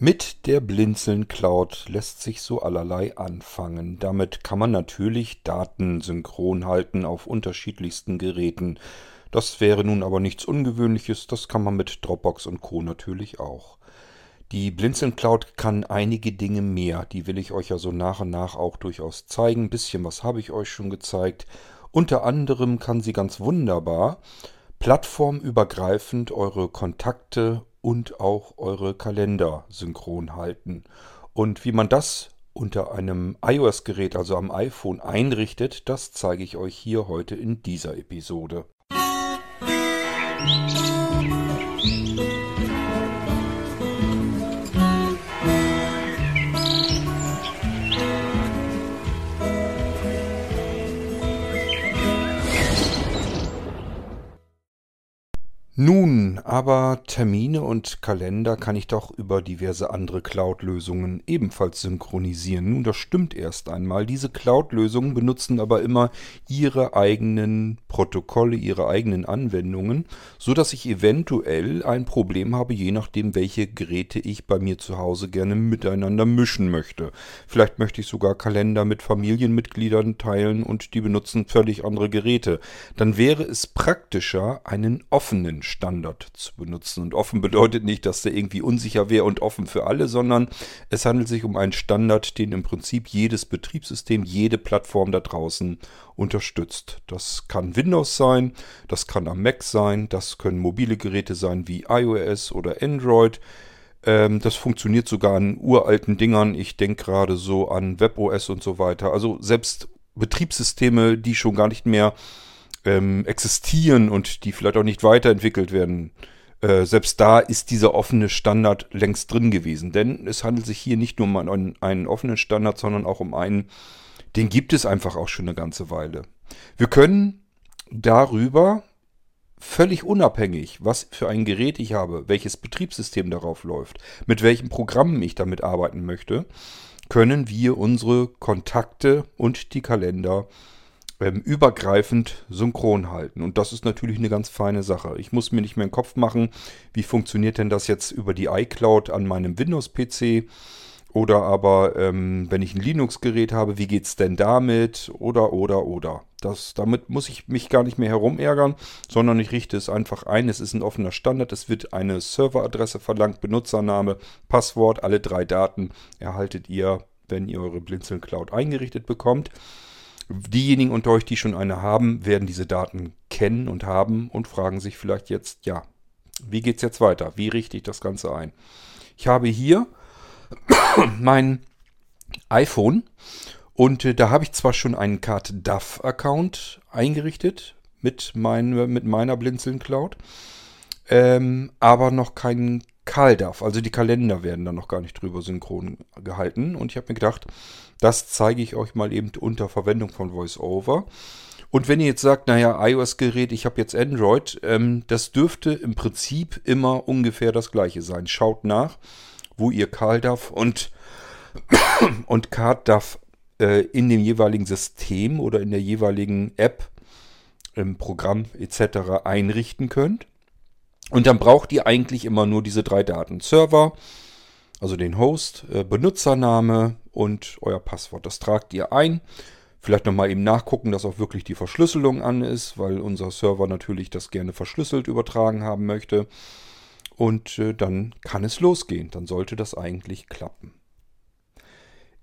Mit der Blinzeln Cloud lässt sich so allerlei anfangen. Damit kann man natürlich Daten synchron halten auf unterschiedlichsten Geräten. Das wäre nun aber nichts Ungewöhnliches, das kann man mit Dropbox und Co. natürlich auch. Die Blinzeln Cloud kann einige Dinge mehr, die will ich euch ja so nach und nach auch durchaus zeigen. Ein bisschen was habe ich euch schon gezeigt. Unter anderem kann sie ganz wunderbar plattformübergreifend eure Kontakte und auch eure Kalender synchron halten. Und wie man das unter einem iOS-Gerät, also am iPhone, einrichtet, das zeige ich euch hier heute in dieser Episode. Musik Nun, aber Termine und Kalender kann ich doch über diverse andere Cloud-Lösungen ebenfalls synchronisieren. Nun, das stimmt erst einmal. Diese Cloud-Lösungen benutzen aber immer ihre eigenen Protokolle, ihre eigenen Anwendungen, so dass ich eventuell ein Problem habe, je nachdem, welche Geräte ich bei mir zu Hause gerne miteinander mischen möchte. Vielleicht möchte ich sogar Kalender mit Familienmitgliedern teilen und die benutzen völlig andere Geräte. Dann wäre es praktischer, einen offenen Standard zu benutzen. Und offen bedeutet nicht, dass der irgendwie unsicher wäre und offen für alle, sondern es handelt sich um einen Standard, den im Prinzip jedes Betriebssystem, jede Plattform da draußen unterstützt. Das kann Windows sein, das kann am Mac sein, das können mobile Geräte sein wie iOS oder Android. Ähm, das funktioniert sogar an uralten Dingern. Ich denke gerade so an WebOS und so weiter. Also selbst Betriebssysteme, die schon gar nicht mehr ähm, existieren und die vielleicht auch nicht weiterentwickelt werden, äh, selbst da ist dieser offene Standard längst drin gewesen. Denn es handelt sich hier nicht nur um einen, einen offenen Standard, sondern auch um einen, den gibt es einfach auch schon eine ganze Weile. Wir können darüber völlig unabhängig, was für ein Gerät ich habe, welches Betriebssystem darauf läuft, mit welchen Programmen ich damit arbeiten möchte, können wir unsere Kontakte und die Kalender ähm, übergreifend synchron halten. Und das ist natürlich eine ganz feine Sache. Ich muss mir nicht mehr den Kopf machen, wie funktioniert denn das jetzt über die iCloud an meinem Windows-PC. Oder aber, ähm, wenn ich ein Linux-Gerät habe, wie geht es denn damit? Oder, oder, oder. Das, damit muss ich mich gar nicht mehr herumärgern, sondern ich richte es einfach ein. Es ist ein offener Standard. Es wird eine Serveradresse verlangt, Benutzername, Passwort, alle drei Daten erhaltet ihr, wenn ihr eure Blinzeln Cloud eingerichtet bekommt. Diejenigen unter euch, die schon eine haben, werden diese Daten kennen und haben und fragen sich vielleicht jetzt, ja, wie geht es jetzt weiter? Wie richte ich das Ganze ein? Ich habe hier mein iPhone und äh, da habe ich zwar schon einen Card DAF Account eingerichtet mit, mein, mit meiner Blinzeln Cloud, ähm, aber noch keinen CalDAV. Also die Kalender werden da noch gar nicht drüber synchron gehalten. Und ich habe mir gedacht, das zeige ich euch mal eben unter Verwendung von VoiceOver. Und wenn ihr jetzt sagt, naja, iOS-Gerät, ich habe jetzt Android, ähm, das dürfte im Prinzip immer ungefähr das gleiche sein. Schaut nach, wo ihr CalDAV und, und CardDAV äh, in dem jeweiligen System oder in der jeweiligen App, im Programm etc. einrichten könnt. Und dann braucht ihr eigentlich immer nur diese drei Daten. Server, also den Host, äh, Benutzername und euer Passwort. Das tragt ihr ein. Vielleicht nochmal eben nachgucken, dass auch wirklich die Verschlüsselung an ist, weil unser Server natürlich das gerne verschlüsselt übertragen haben möchte. Und äh, dann kann es losgehen. Dann sollte das eigentlich klappen.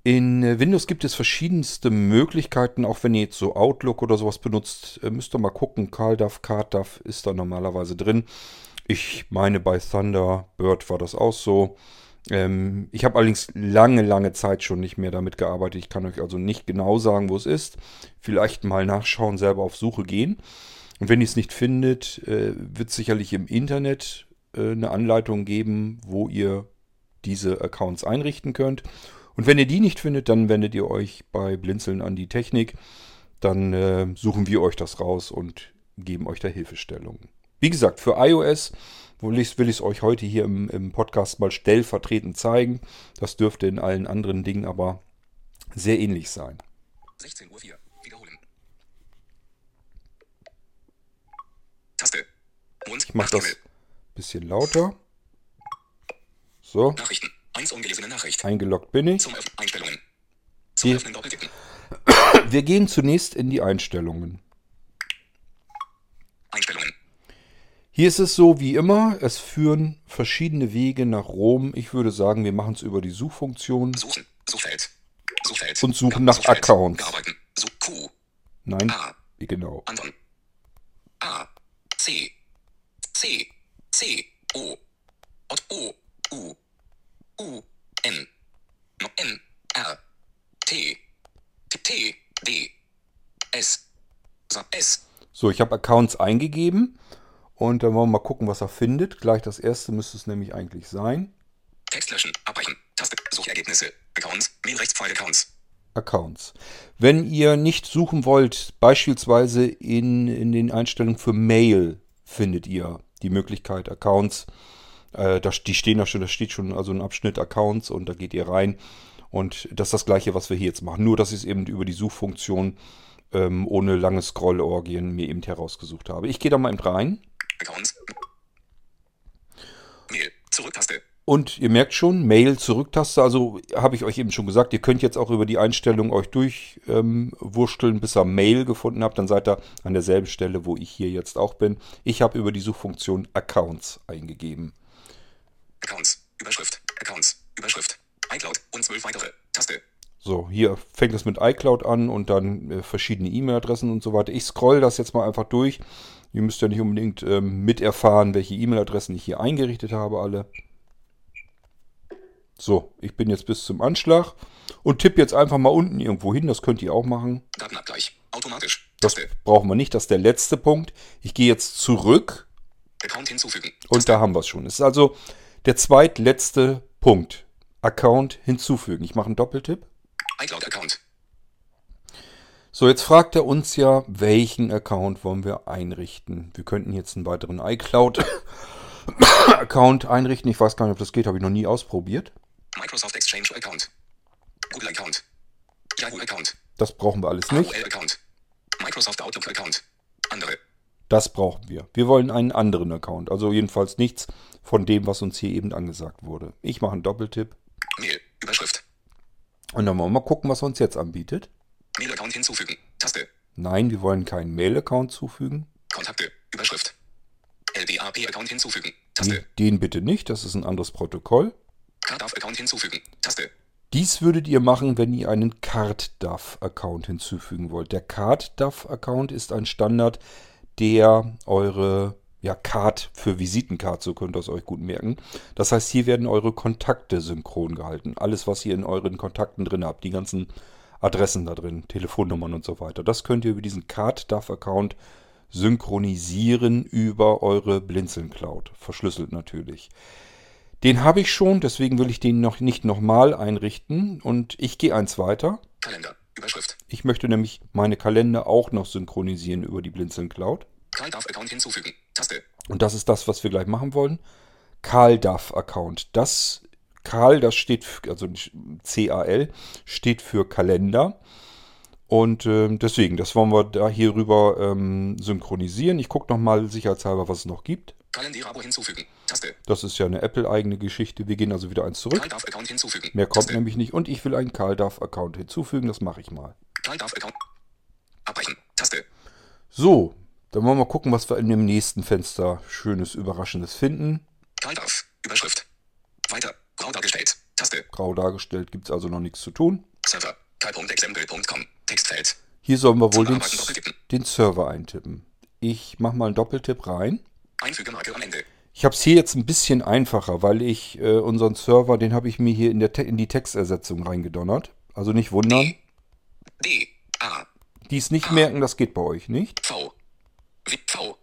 In äh, Windows gibt es verschiedenste Möglichkeiten, auch wenn ihr jetzt so Outlook oder sowas benutzt, müsst ihr mal gucken. CalDAV, CardDAV ist da normalerweise drin. Ich meine, bei Thunderbird war das auch so. Ähm, ich habe allerdings lange, lange Zeit schon nicht mehr damit gearbeitet. Ich kann euch also nicht genau sagen, wo es ist. Vielleicht mal nachschauen, selber auf Suche gehen. Und wenn ihr es nicht findet, äh, wird es sicherlich im Internet äh, eine Anleitung geben, wo ihr diese Accounts einrichten könnt. Und wenn ihr die nicht findet, dann wendet ihr euch bei Blinzeln an die Technik. Dann äh, suchen wir euch das raus und geben euch da Hilfestellungen. Wie gesagt, für iOS will ich es euch heute hier im, im Podcast mal stellvertretend zeigen. Das dürfte in allen anderen Dingen aber sehr ähnlich sein. 16.04 Uhr. Wiederholen. Taste. Und ich mache das ein bisschen lauter. So. Nachrichten. 1 ungelesene Nachricht. Eingeloggt bin ich. Zum Öffnen Einstellungen. Zum. Öffnen doppeltippen. Wir gehen zunächst in die Einstellungen. Einstellungen. Hier ist es so wie immer, es führen verschiedene Wege nach Rom. Ich würde sagen, wir machen es über die Suchfunktion. Suchen. Suchfeld. Suchfeld. Und suchen nach Suchfeld. Accounts. Bearbeiten. Such Q. Nein, A. genau. Anton. A. C. C. C. O. Ot O. U. U. N. No, N. R. T. T. T. D. S. S. So, ich habe Accounts eingegeben und dann wollen wir mal gucken, was er findet. Gleich das erste müsste es nämlich eigentlich sein. Text löschen. Abbrechen. Taste. Suchergebnisse. Accounts. Mail rechtspfeil Accounts. Accounts. Wenn ihr nicht suchen wollt, beispielsweise in, in den Einstellungen für Mail findet ihr die Möglichkeit Accounts. Äh, da, die stehen da schon, da steht schon also ein Abschnitt Accounts und da geht ihr rein. Und das ist das gleiche, was wir hier jetzt machen. Nur, dass ich es eben über die Suchfunktion ähm, ohne lange Scrollorgien mir eben herausgesucht habe. Ich gehe da mal eben rein. Accounts. Mail. Zurücktaste. Und ihr merkt schon, Mail Zurücktaste, also habe ich euch eben schon gesagt, ihr könnt jetzt auch über die Einstellung euch durchwursteln, ähm, bis ihr Mail gefunden habt. Dann seid ihr an derselben Stelle, wo ich hier jetzt auch bin. Ich habe über die Suchfunktion Accounts eingegeben. Accounts. Überschrift. Accounts. Überschrift. iCloud und zwölf weitere. Taste. So, hier fängt es mit iCloud an und dann äh, verschiedene E-Mail-Adressen und so weiter. Ich scroll das jetzt mal einfach durch. Ihr müsst ja nicht unbedingt ähm, miterfahren, welche E-Mail-Adressen ich hier eingerichtet habe, alle. So, ich bin jetzt bis zum Anschlag und tippe jetzt einfach mal unten irgendwo hin. Das könnt ihr auch machen. Datenabgleich. Automatisch. Das brauchen wir nicht. Das ist der letzte Punkt. Ich gehe jetzt zurück Account hinzufügen. und da haben wir es schon. Es ist also der zweitletzte Punkt. Account hinzufügen. Ich mache einen Doppeltipp. iCloud-Account. So, jetzt fragt er uns ja, welchen Account wollen wir einrichten. Wir könnten jetzt einen weiteren iCloud-Account einrichten. Ich weiß gar nicht, ob das geht, habe ich noch nie ausprobiert. Microsoft Exchange-Account. Google-Account. Yahoo-Account. Das brauchen wir alles nicht. AOL-Account. Microsoft Outlook-Account. Andere. Das brauchen wir. Wir wollen einen anderen Account. Also jedenfalls nichts von dem, was uns hier eben angesagt wurde. Ich mache einen Doppeltipp. Mail. Überschrift. Und dann wollen wir mal gucken, was er uns jetzt anbietet. Mail-Account hinzufügen. Taste. Nein, wir wollen keinen Mail-Account zufügen. Kontakte. Überschrift. LBAP-Account hinzufügen. Taste. Den bitte nicht, das ist ein anderes Protokoll. CardDAV-Account hinzufügen. Taste. Dies würdet ihr machen, wenn ihr einen CardDAV-Account hinzufügen wollt. Der CardDAV-Account ist ein Standard, der eure ja, Card für Visitencard, so könnt ihr es euch gut merken. Das heißt, hier werden eure Kontakte synchron gehalten. Alles, was ihr in euren Kontakten drin habt, die ganzen Adressen da drin, Telefonnummern und so weiter. Das könnt ihr über diesen CardDAV-Account synchronisieren über eure Blinzeln Cloud. Verschlüsselt natürlich. Den habe ich schon, deswegen will ich den noch nicht nochmal einrichten. Und ich gehe eins weiter. Kalender. Überschrift. Ich möchte nämlich meine Kalender auch noch synchronisieren über die Blinzeln Cloud. CardDAV-Account hinzufügen. Taste. Und das ist das, was wir gleich machen wollen. CalDAV-Account. Das Cal, das steht, für, also C-A-L, steht für Kalender. Und ähm, deswegen, das wollen wir da hier rüber ähm, synchronisieren. Ich gucke nochmal sicherheitshalber, was es noch gibt. Kalenderabo hinzufügen. Taste. Das ist ja eine Apple-eigene Geschichte. Wir gehen also wieder eins zurück. CardDAV-Account hinzufügen. Mehr kommt Taste. nämlich nicht. Und ich will einen CalDAV-Account hinzufügen. Das mache ich mal. CardDAV-Account. Abbrechen. Taste. So, dann wollen wir mal gucken, was wir in dem nächsten Fenster Schönes, Überraschendes finden. CardDAV. Überschrift. Weiter. Grau dargestellt. Taste. Grau dargestellt, gibt es also noch nichts zu tun. Server. Textfeld. Hier sollen wir wohl den, den Server eintippen. Ich mache mal einen Doppeltipp rein. Einfügemarke am Ende. Ich habe es hier jetzt ein bisschen einfacher, weil ich äh, unseren Server, den habe ich mir hier in, der Te in die Textersetzung reingedonnert. Also nicht wundern. D. A. Dies nicht merken, das geht bei euch nicht. V. V.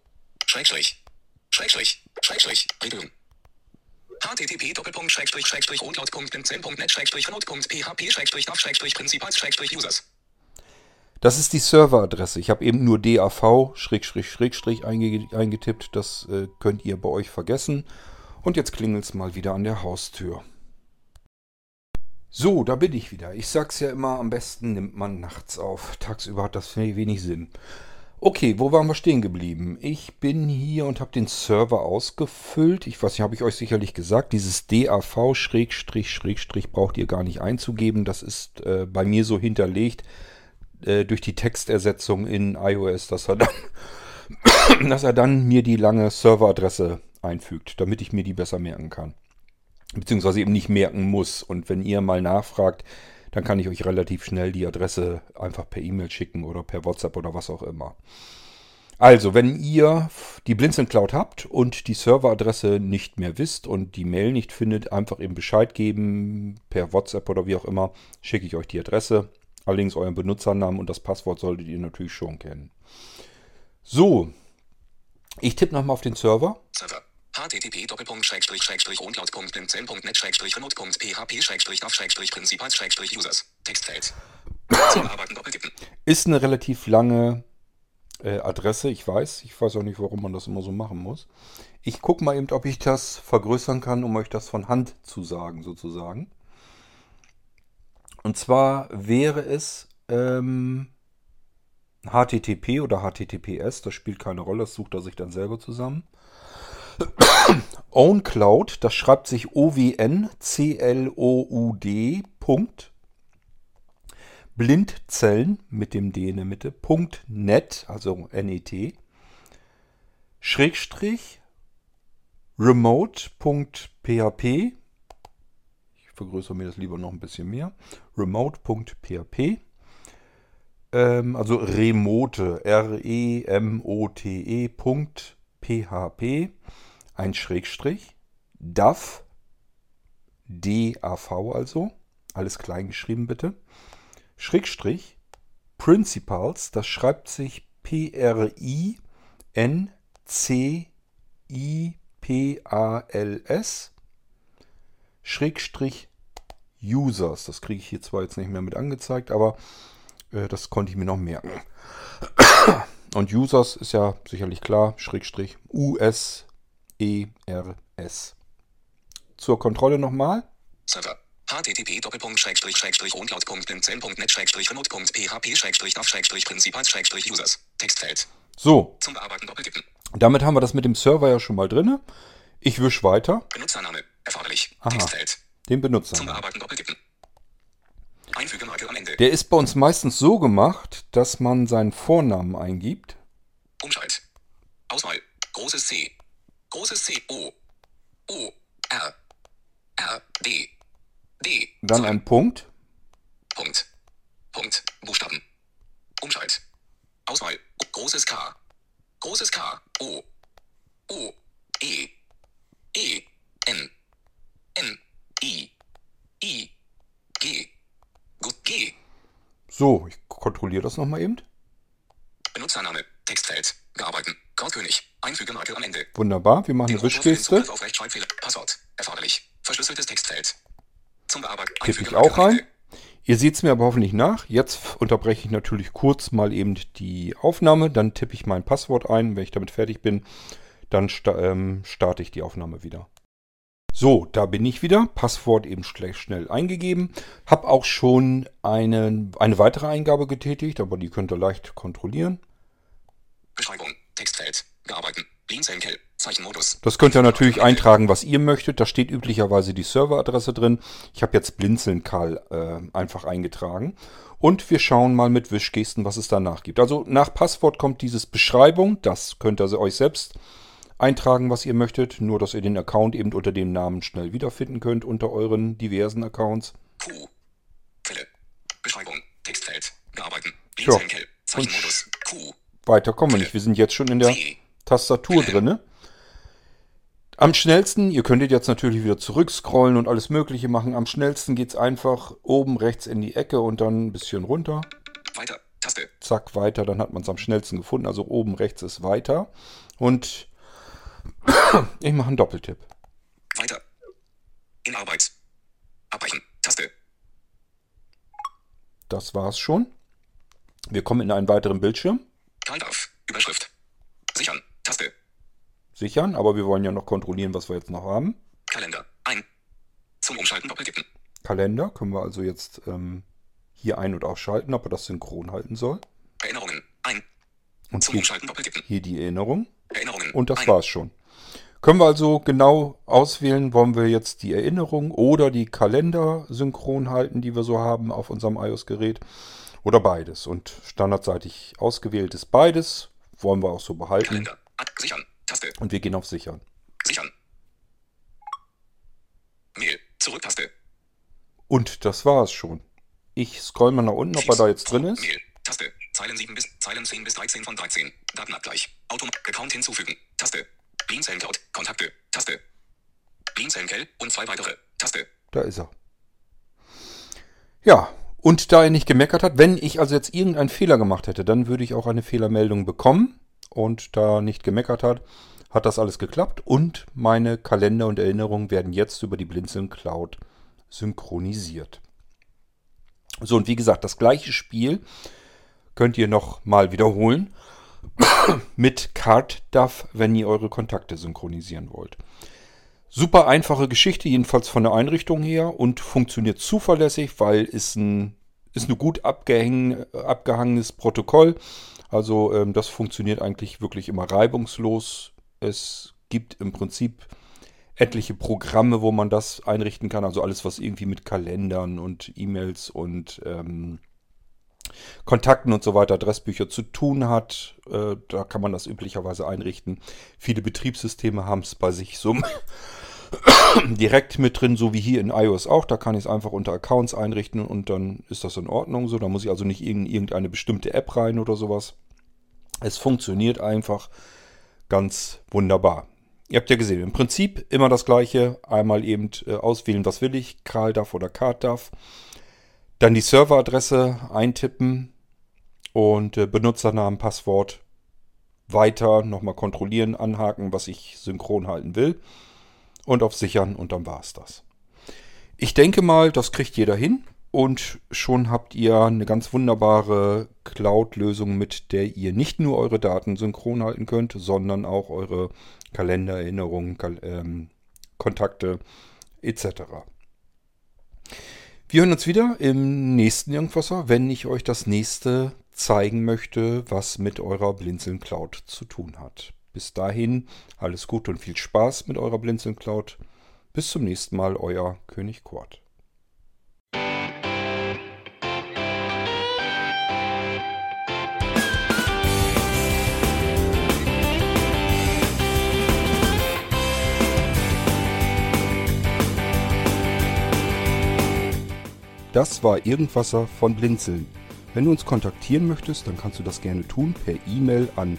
Schrägstrich. Schrägstrich. Schrägstrich. Regelung. http doppelpunkt schrägstrich schrägstrich roundcloud.net schrägstrich remote.php schrägstrich darf schrägstrich principals schrägstrich users. Das ist die Serveradresse. Ich habe eben nur DAV schrägstrich schrägstrich einge eingetippt. Das äh, könnt ihr bei euch vergessen. Und jetzt klingelt es mal wieder an der Haustür. So, da bin ich wieder. Ich sag's ja immer, am besten nimmt man nachts auf. Tagsüber hat das wenig Sinn. Okay, wo waren wir stehen geblieben? Ich bin hier und habe den Server ausgefüllt. Ich weiß nicht, habe ich euch sicherlich gesagt, dieses DAV Schrägstrich Schrägstrich braucht ihr gar nicht einzugeben. Das ist äh, bei mir so hinterlegt äh, durch die Textersetzung in iOS, dass er, dann, dass er dann mir die lange Serveradresse einfügt, damit ich mir die besser merken kann. Beziehungsweise eben nicht merken muss. Und wenn ihr mal nachfragt, dann kann ich euch relativ schnell die Adresse einfach per E-Mail schicken oder per WhatsApp oder was auch immer. Also, wenn ihr die Blinzeln Cloud habt und die Serveradresse nicht mehr wisst und die Mail nicht findet, einfach eben Bescheid geben per WhatsApp oder wie auch immer, schicke ich euch die Adresse. Allerdings euren Benutzernamen und das Passwort solltet ihr natürlich schon kennen. So, ich tippe nochmal auf den Server. Server. Http principals users Textfeld. Ist eine relativ lange äh, Adresse, ich weiß. Ich weiß auch nicht, warum man das immer so machen muss. Ich gucke mal eben, ob ich das vergrößern kann, um euch das von Hand zu sagen, sozusagen. Und zwar wäre es ähm, HTTP oder HTTPS, das spielt keine Rolle, das sucht er sich dann selber zusammen. OwnCloud, das schreibt sich O-W-N-C-L-O-U-D. Blindzellen mit dem D in der Mitte. .net, also N-E-T. Schrägstrich remote.php. Ich vergrößere mir das lieber noch ein bisschen mehr. Remote.php. Ähm, also remote, R-E-M-O-T-E. .php ein Schrägstrich, DAV, D-A-V also, alles klein geschrieben bitte, Schrägstrich, Principals, das schreibt sich P-R-I-N-C-I-P-A-L-S, Schrägstrich, Users, das kriege ich hier zwar jetzt nicht mehr mit angezeigt, aber äh, das konnte ich mir noch merken. Und Users ist ja sicherlich klar, Schrägstrich, US, ERS. Zur Kontrolle nochmal. Server. http remote-php principals Textfeld. So, Zum Bearbeiten doppeltippen. damit haben wir das mit dem Server ja schon mal drin. Ich wisch weiter. Benutzername. Erforderlich. Aha. Textfeld. Den Zum Benutzer. Bearbeiten doppeltippen. Einfügemarke am Ende. Der ist bei uns meistens so gemacht, dass man seinen Vornamen eingibt. Umschalt. Auswahl. Großes C. Großes C. O. O. R. R. D. D. Dann ein Punkt. Punkt. Punkt. Buchstaben. Umschalt. Auswahl. Großes K. Großes K. O. O. E. E. N. N. I. I. G. Gut. G. So, ich kontrolliere das nochmal eben. Benutzername. Textfeld. Bearbeiten. Cordkönig. Einfügemarke am Ende. Wunderbar, wir machen eine Den Wischgeste. Passwort. Erforderlich. Verschlüsseltes Textfeld. Zum Bearbeiten. Tippe ich auch rein. Ihr seht es mir aber hoffentlich nach. Jetzt unterbreche ich natürlich kurz mal eben die Aufnahme. Dann tippe ich mein Passwort ein. Wenn ich damit fertig bin, dann sta ähm, starte ich die Aufnahme wieder. So, da bin ich wieder. Passwort eben schnell eingegeben. Hab auch schon eine, eine weitere Eingabe getätigt, aber die könnt ihr leicht kontrollieren. Beschreibung. Textfeld. Bearbeiten. Blinzeln-Kell. Zeichenmodus. Das könnt ihr natürlich eintragen, was ihr möchtet. Da steht üblicherweise die Serveradresse drin. Ich habe jetzt Blinzeln Karl äh, einfach eingetragen. Und wir schauen mal mit Wischgesten, was es danach gibt. Also nach Passwort kommt dieses Beschreibung. Das könnt ihr euch selbst eintragen, was ihr möchtet. Nur, dass ihr den Account eben unter dem Namen schnell wiederfinden könnt unter euren diversen Accounts. Q. Quelle. Beschreibung. Textfeld. Bearbeiten. Ja. Blinzeln-Kell. Zeichenmodus. Q. Weiter kommen wir nicht. Wir sind jetzt schon in der C. Tastatur drinne. Am schnellsten, ihr könntet jetzt natürlich wieder zurückscrollen und alles Mögliche machen. Am schnellsten geht es einfach oben rechts in die Ecke und dann ein bisschen runter. Weiter. Taste. Zack, weiter. Dann hat man es am schnellsten gefunden. Also oben rechts ist weiter. Und ich mache einen Doppeltipp. Weiter. In Arbeit. Abbrechen. Taste. Das war's schon. Wir kommen in einen weiteren Bildschirm. Karl Darf. Überschrift. Sichern. Taste. Sichern, aber wir wollen ja noch kontrollieren, was wir jetzt noch haben. Kalender. Ein. Zum Umschalten doppeltippen. Kalender können wir also jetzt ähm, hier ein- und ausschalten, ob er das synchron halten soll. Erinnerungen. Ein. Und Zum hier, Umschalten doppeltippen. hier die Erinnerung. Erinnerungen. Und das Ein. war's schon. Können wir also genau auswählen, wollen wir jetzt die Erinnerung oder die Kalender synchron halten, die wir so haben auf unserem iOS-Gerät oder beides. Und standardseitig ausgewählt ist beides, wollen wir auch so behalten. Kalender. Sichern. Taste. Und wir gehen auf Sichern. Sichern. Mail. Zurücktaste. Und das war's schon. Ich scroll mal nach unten, ob er da jetzt drin ist. Mail. Taste. Zeilen 7 bis Zeilen 10 bis 13 von 13. Datenabgleich. Automat. Account hinzufügen. Taste. Beanzellen Cloud. Kontakte. Taste. Beanzellen Kell und zwei weitere. Taste. Da ist er. Ja, und da er nicht gemeckert hat, wenn ich also jetzt irgendeinen Fehler gemacht hätte, dann würde ich auch eine Fehlermeldung bekommen. Und da nicht gemeckert hat, hat das alles geklappt. Und meine Kalender und Erinnerungen werden jetzt über die Blinzeln Cloud synchronisiert. So, und wie gesagt, das gleiche Spiel könnt ihr noch mal wiederholen mit CardDAV, wenn ihr eure Kontakte synchronisieren wollt. Super einfache Geschichte, jedenfalls von der Einrichtung her und funktioniert zuverlässig, weil es ein, ist ein gut abgehangenes Protokoll. Also ähm, das funktioniert eigentlich wirklich immer reibungslos. Es gibt im Prinzip etliche Programme, wo man das einrichten kann. Also alles, was irgendwie mit Kalendern und E-Mails und ähm, Kontakten und so weiter, Adressbücher zu tun hat. Äh, da kann man das üblicherweise einrichten. Viele Betriebssysteme haben es bei sich so direkt mit drin, so wie hier in iOS auch. Da kann ich es einfach unter Accounts einrichten und dann ist das in Ordnung so. Da muss ich also nicht in irgendeine bestimmte App rein oder sowas. Es funktioniert einfach ganz wunderbar. Ihr habt ja gesehen, im Prinzip immer das gleiche. Einmal eben äh, auswählen, was will ich, CarlDAV oder CardDAV. Dann die Serveradresse eintippen und äh, Benutzernamen, Passwort weiter nochmal kontrollieren, anhaken, was ich synchron halten will. Und auf Sichern und dann war es das. Ich denke mal, das kriegt jeder hin. Und schon habt ihr eine ganz wunderbare Cloud-Lösung, mit der ihr nicht nur eure Daten synchron halten könnt, sondern auch eure Kalendererinnerungen, Kal ähm, Kontakte etc. Wir hören uns wieder im nächsten Irgendwasser, wenn ich euch das nächste zeigen möchte, was mit eurer Blinzeln Cloud zu tun hat. Bis dahin alles Gute und viel Spaß mit eurer Blinzeln Cloud. Bis zum nächsten Mal, euer König Kurt. Das war Irgendwasser von Blinzeln. Wenn du uns kontaktieren möchtest, dann kannst du das gerne tun per E-Mail an